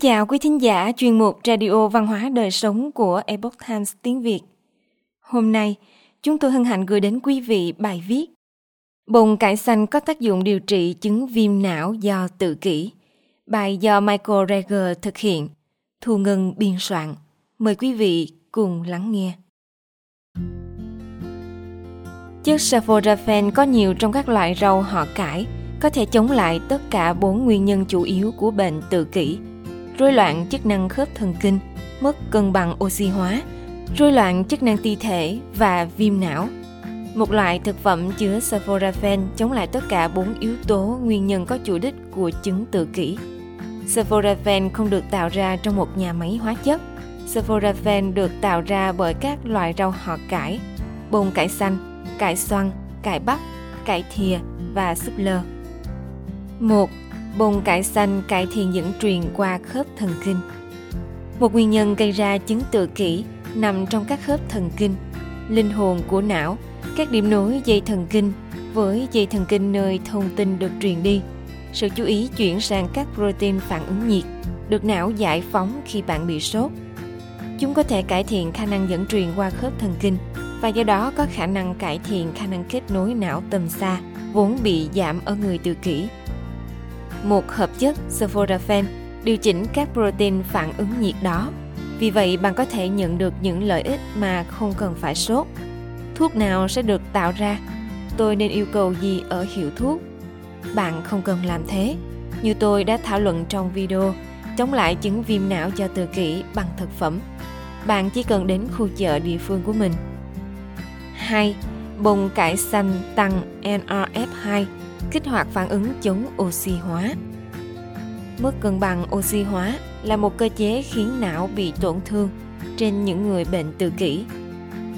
chào quý thính giả chuyên mục Radio Văn hóa Đời Sống của Epoch Times tiếng Việt. Hôm nay, chúng tôi hân hạnh gửi đến quý vị bài viết Bồn cải xanh có tác dụng điều trị chứng viêm não do tự kỷ. Bài do Michael Reger thực hiện, Thu Ngân biên soạn. Mời quý vị cùng lắng nghe. Chất sulforaphane có nhiều trong các loại rau họ cải, có thể chống lại tất cả bốn nguyên nhân chủ yếu của bệnh tự kỷ – rối loạn chức năng khớp thần kinh, mất cân bằng oxy hóa, rối loạn chức năng ti thể và viêm não. Một loại thực phẩm chứa sulforaphane chống lại tất cả bốn yếu tố nguyên nhân có chủ đích của chứng tự kỷ. Sulforaphane không được tạo ra trong một nhà máy hóa chất. Sulforaphane được tạo ra bởi các loại rau họ cải, bông cải xanh, cải xoăn, cải bắp, cải thìa và súp lơ. 1. Bông cải xanh cải thiện dẫn truyền qua khớp thần kinh. Một nguyên nhân gây ra chứng tự kỷ nằm trong các khớp thần kinh, linh hồn của não, các điểm nối dây thần kinh với dây thần kinh nơi thông tin được truyền đi. Sự chú ý chuyển sang các protein phản ứng nhiệt được não giải phóng khi bạn bị sốt. Chúng có thể cải thiện khả năng dẫn truyền qua khớp thần kinh và do đó có khả năng cải thiện khả năng kết nối não tầm xa vốn bị giảm ở người tự kỷ một hợp chất sulforaphane điều chỉnh các protein phản ứng nhiệt đó. Vì vậy bạn có thể nhận được những lợi ích mà không cần phải sốt. Thuốc nào sẽ được tạo ra? Tôi nên yêu cầu gì ở hiệu thuốc? Bạn không cần làm thế. Như tôi đã thảo luận trong video, chống lại chứng viêm não do tự kỷ bằng thực phẩm. Bạn chỉ cần đến khu chợ địa phương của mình. 2. Bông cải xanh tăng NRF2 kích hoạt phản ứng chống oxy hóa. Mất cân bằng oxy hóa là một cơ chế khiến não bị tổn thương trên những người bệnh tự kỷ.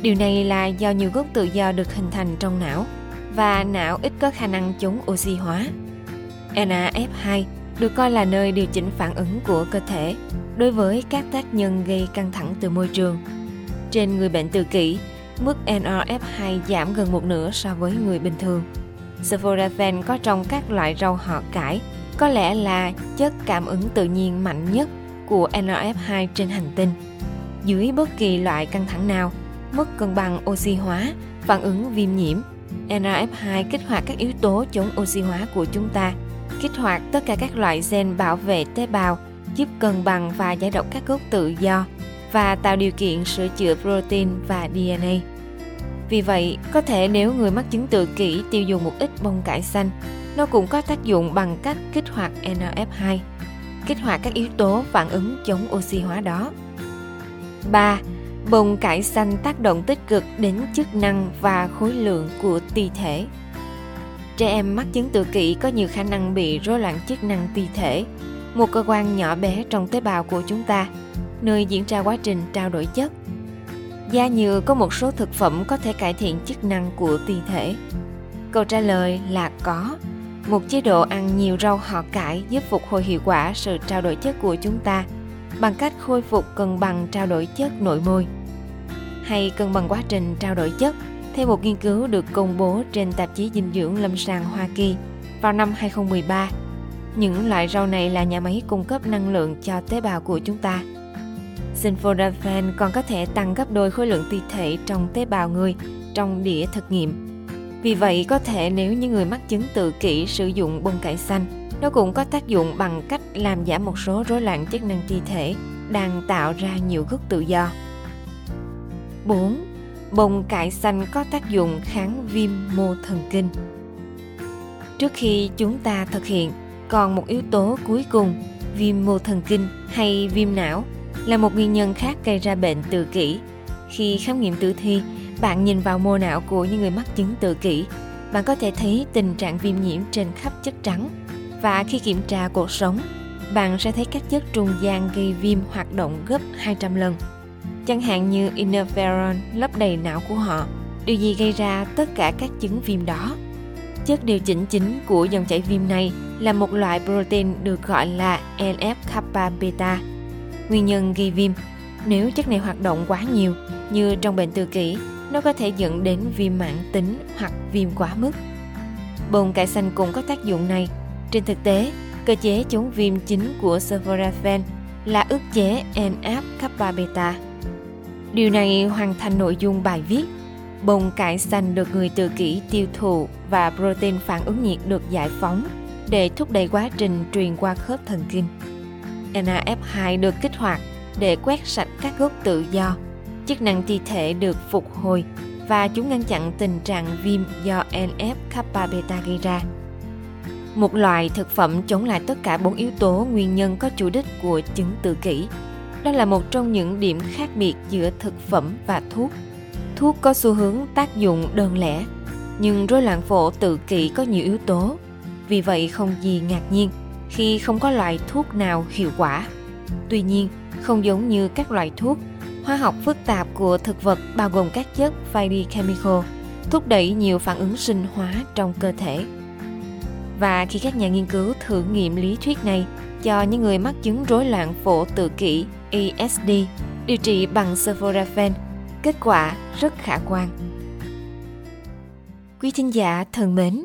Điều này là do nhiều gốc tự do được hình thành trong não và não ít có khả năng chống oxy hóa. NAF2 được coi là nơi điều chỉnh phản ứng của cơ thể đối với các tác nhân gây căng thẳng từ môi trường. Trên người bệnh tự kỷ, mức NRF2 giảm gần một nửa so với người bình thường. Sulforaphane có trong các loại rau họ cải, có lẽ là chất cảm ứng tự nhiên mạnh nhất của NRF2 trên hành tinh. Dưới bất kỳ loại căng thẳng nào, mất cân bằng oxy hóa, phản ứng viêm nhiễm, NRF2 kích hoạt các yếu tố chống oxy hóa của chúng ta, kích hoạt tất cả các loại gen bảo vệ tế bào, giúp cân bằng và giải độc các gốc tự do và tạo điều kiện sửa chữa protein và DNA. Vì vậy, có thể nếu người mắc chứng tự kỷ tiêu dùng một ít bông cải xanh, nó cũng có tác dụng bằng cách kích hoạt NF2, kích hoạt các yếu tố phản ứng chống oxy hóa đó. 3. Bông cải xanh tác động tích cực đến chức năng và khối lượng của ti thể. Trẻ em mắc chứng tự kỷ có nhiều khả năng bị rối loạn chức năng ti thể, một cơ quan nhỏ bé trong tế bào của chúng ta, nơi diễn ra quá trình trao đổi chất Da nhựa có một số thực phẩm có thể cải thiện chức năng của ti thể. Câu trả lời là có. Một chế độ ăn nhiều rau họ cải giúp phục hồi hiệu quả sự trao đổi chất của chúng ta bằng cách khôi phục cân bằng trao đổi chất nội môi hay cân bằng quá trình trao đổi chất, theo một nghiên cứu được công bố trên tạp chí dinh dưỡng lâm sàng Hoa Kỳ vào năm 2013. Những loại rau này là nhà máy cung cấp năng lượng cho tế bào của chúng ta Sulforaphane còn có thể tăng gấp đôi khối lượng ti thể trong tế bào người trong đĩa thực nghiệm. Vì vậy, có thể nếu như người mắc chứng tự kỷ sử dụng bông cải xanh, nó cũng có tác dụng bằng cách làm giảm một số rối loạn chức năng ti thể đang tạo ra nhiều gốc tự do. 4. Bông cải xanh có tác dụng kháng viêm mô thần kinh. Trước khi chúng ta thực hiện, còn một yếu tố cuối cùng, viêm mô thần kinh hay viêm não là một nguyên nhân khác gây ra bệnh tự kỷ. Khi khám nghiệm tử thi, bạn nhìn vào mô não của những người mắc chứng tự kỷ, bạn có thể thấy tình trạng viêm nhiễm trên khắp chất trắng. Và khi kiểm tra cuộc sống, bạn sẽ thấy các chất trung gian gây viêm hoạt động gấp 200 lần. Chẳng hạn như interferon lấp đầy não của họ. Điều gì gây ra tất cả các chứng viêm đó? Chất điều chỉnh chính của dòng chảy viêm này là một loại protein được gọi là NF-kappa beta Nguyên nhân gây viêm Nếu chất này hoạt động quá nhiều Như trong bệnh tự kỷ Nó có thể dẫn đến viêm mãn tính hoặc viêm quá mức Bồn cải xanh cũng có tác dụng này Trên thực tế, cơ chế chống viêm chính của sulforaphane là ức chế NF kappa beta. Điều này hoàn thành nội dung bài viết Bông cải xanh được người tự kỷ tiêu thụ và protein phản ứng nhiệt được giải phóng để thúc đẩy quá trình truyền qua khớp thần kinh. NAF2 được kích hoạt để quét sạch các gốc tự do. Chức năng thi thể được phục hồi và chúng ngăn chặn tình trạng viêm do NF kappa beta gây ra. Một loại thực phẩm chống lại tất cả bốn yếu tố nguyên nhân có chủ đích của chứng tự kỷ. Đó là một trong những điểm khác biệt giữa thực phẩm và thuốc. Thuốc có xu hướng tác dụng đơn lẻ, nhưng rối loạn phổ tự kỷ có nhiều yếu tố. Vì vậy không gì ngạc nhiên khi không có loại thuốc nào hiệu quả. Tuy nhiên, không giống như các loại thuốc, hóa học phức tạp của thực vật bao gồm các chất phytochemical thúc đẩy nhiều phản ứng sinh hóa trong cơ thể. Và khi các nhà nghiên cứu thử nghiệm lý thuyết này cho những người mắc chứng rối loạn phổ tự kỷ ASD điều trị bằng sulforaphane, kết quả rất khả quan. Quý thính giả thân mến,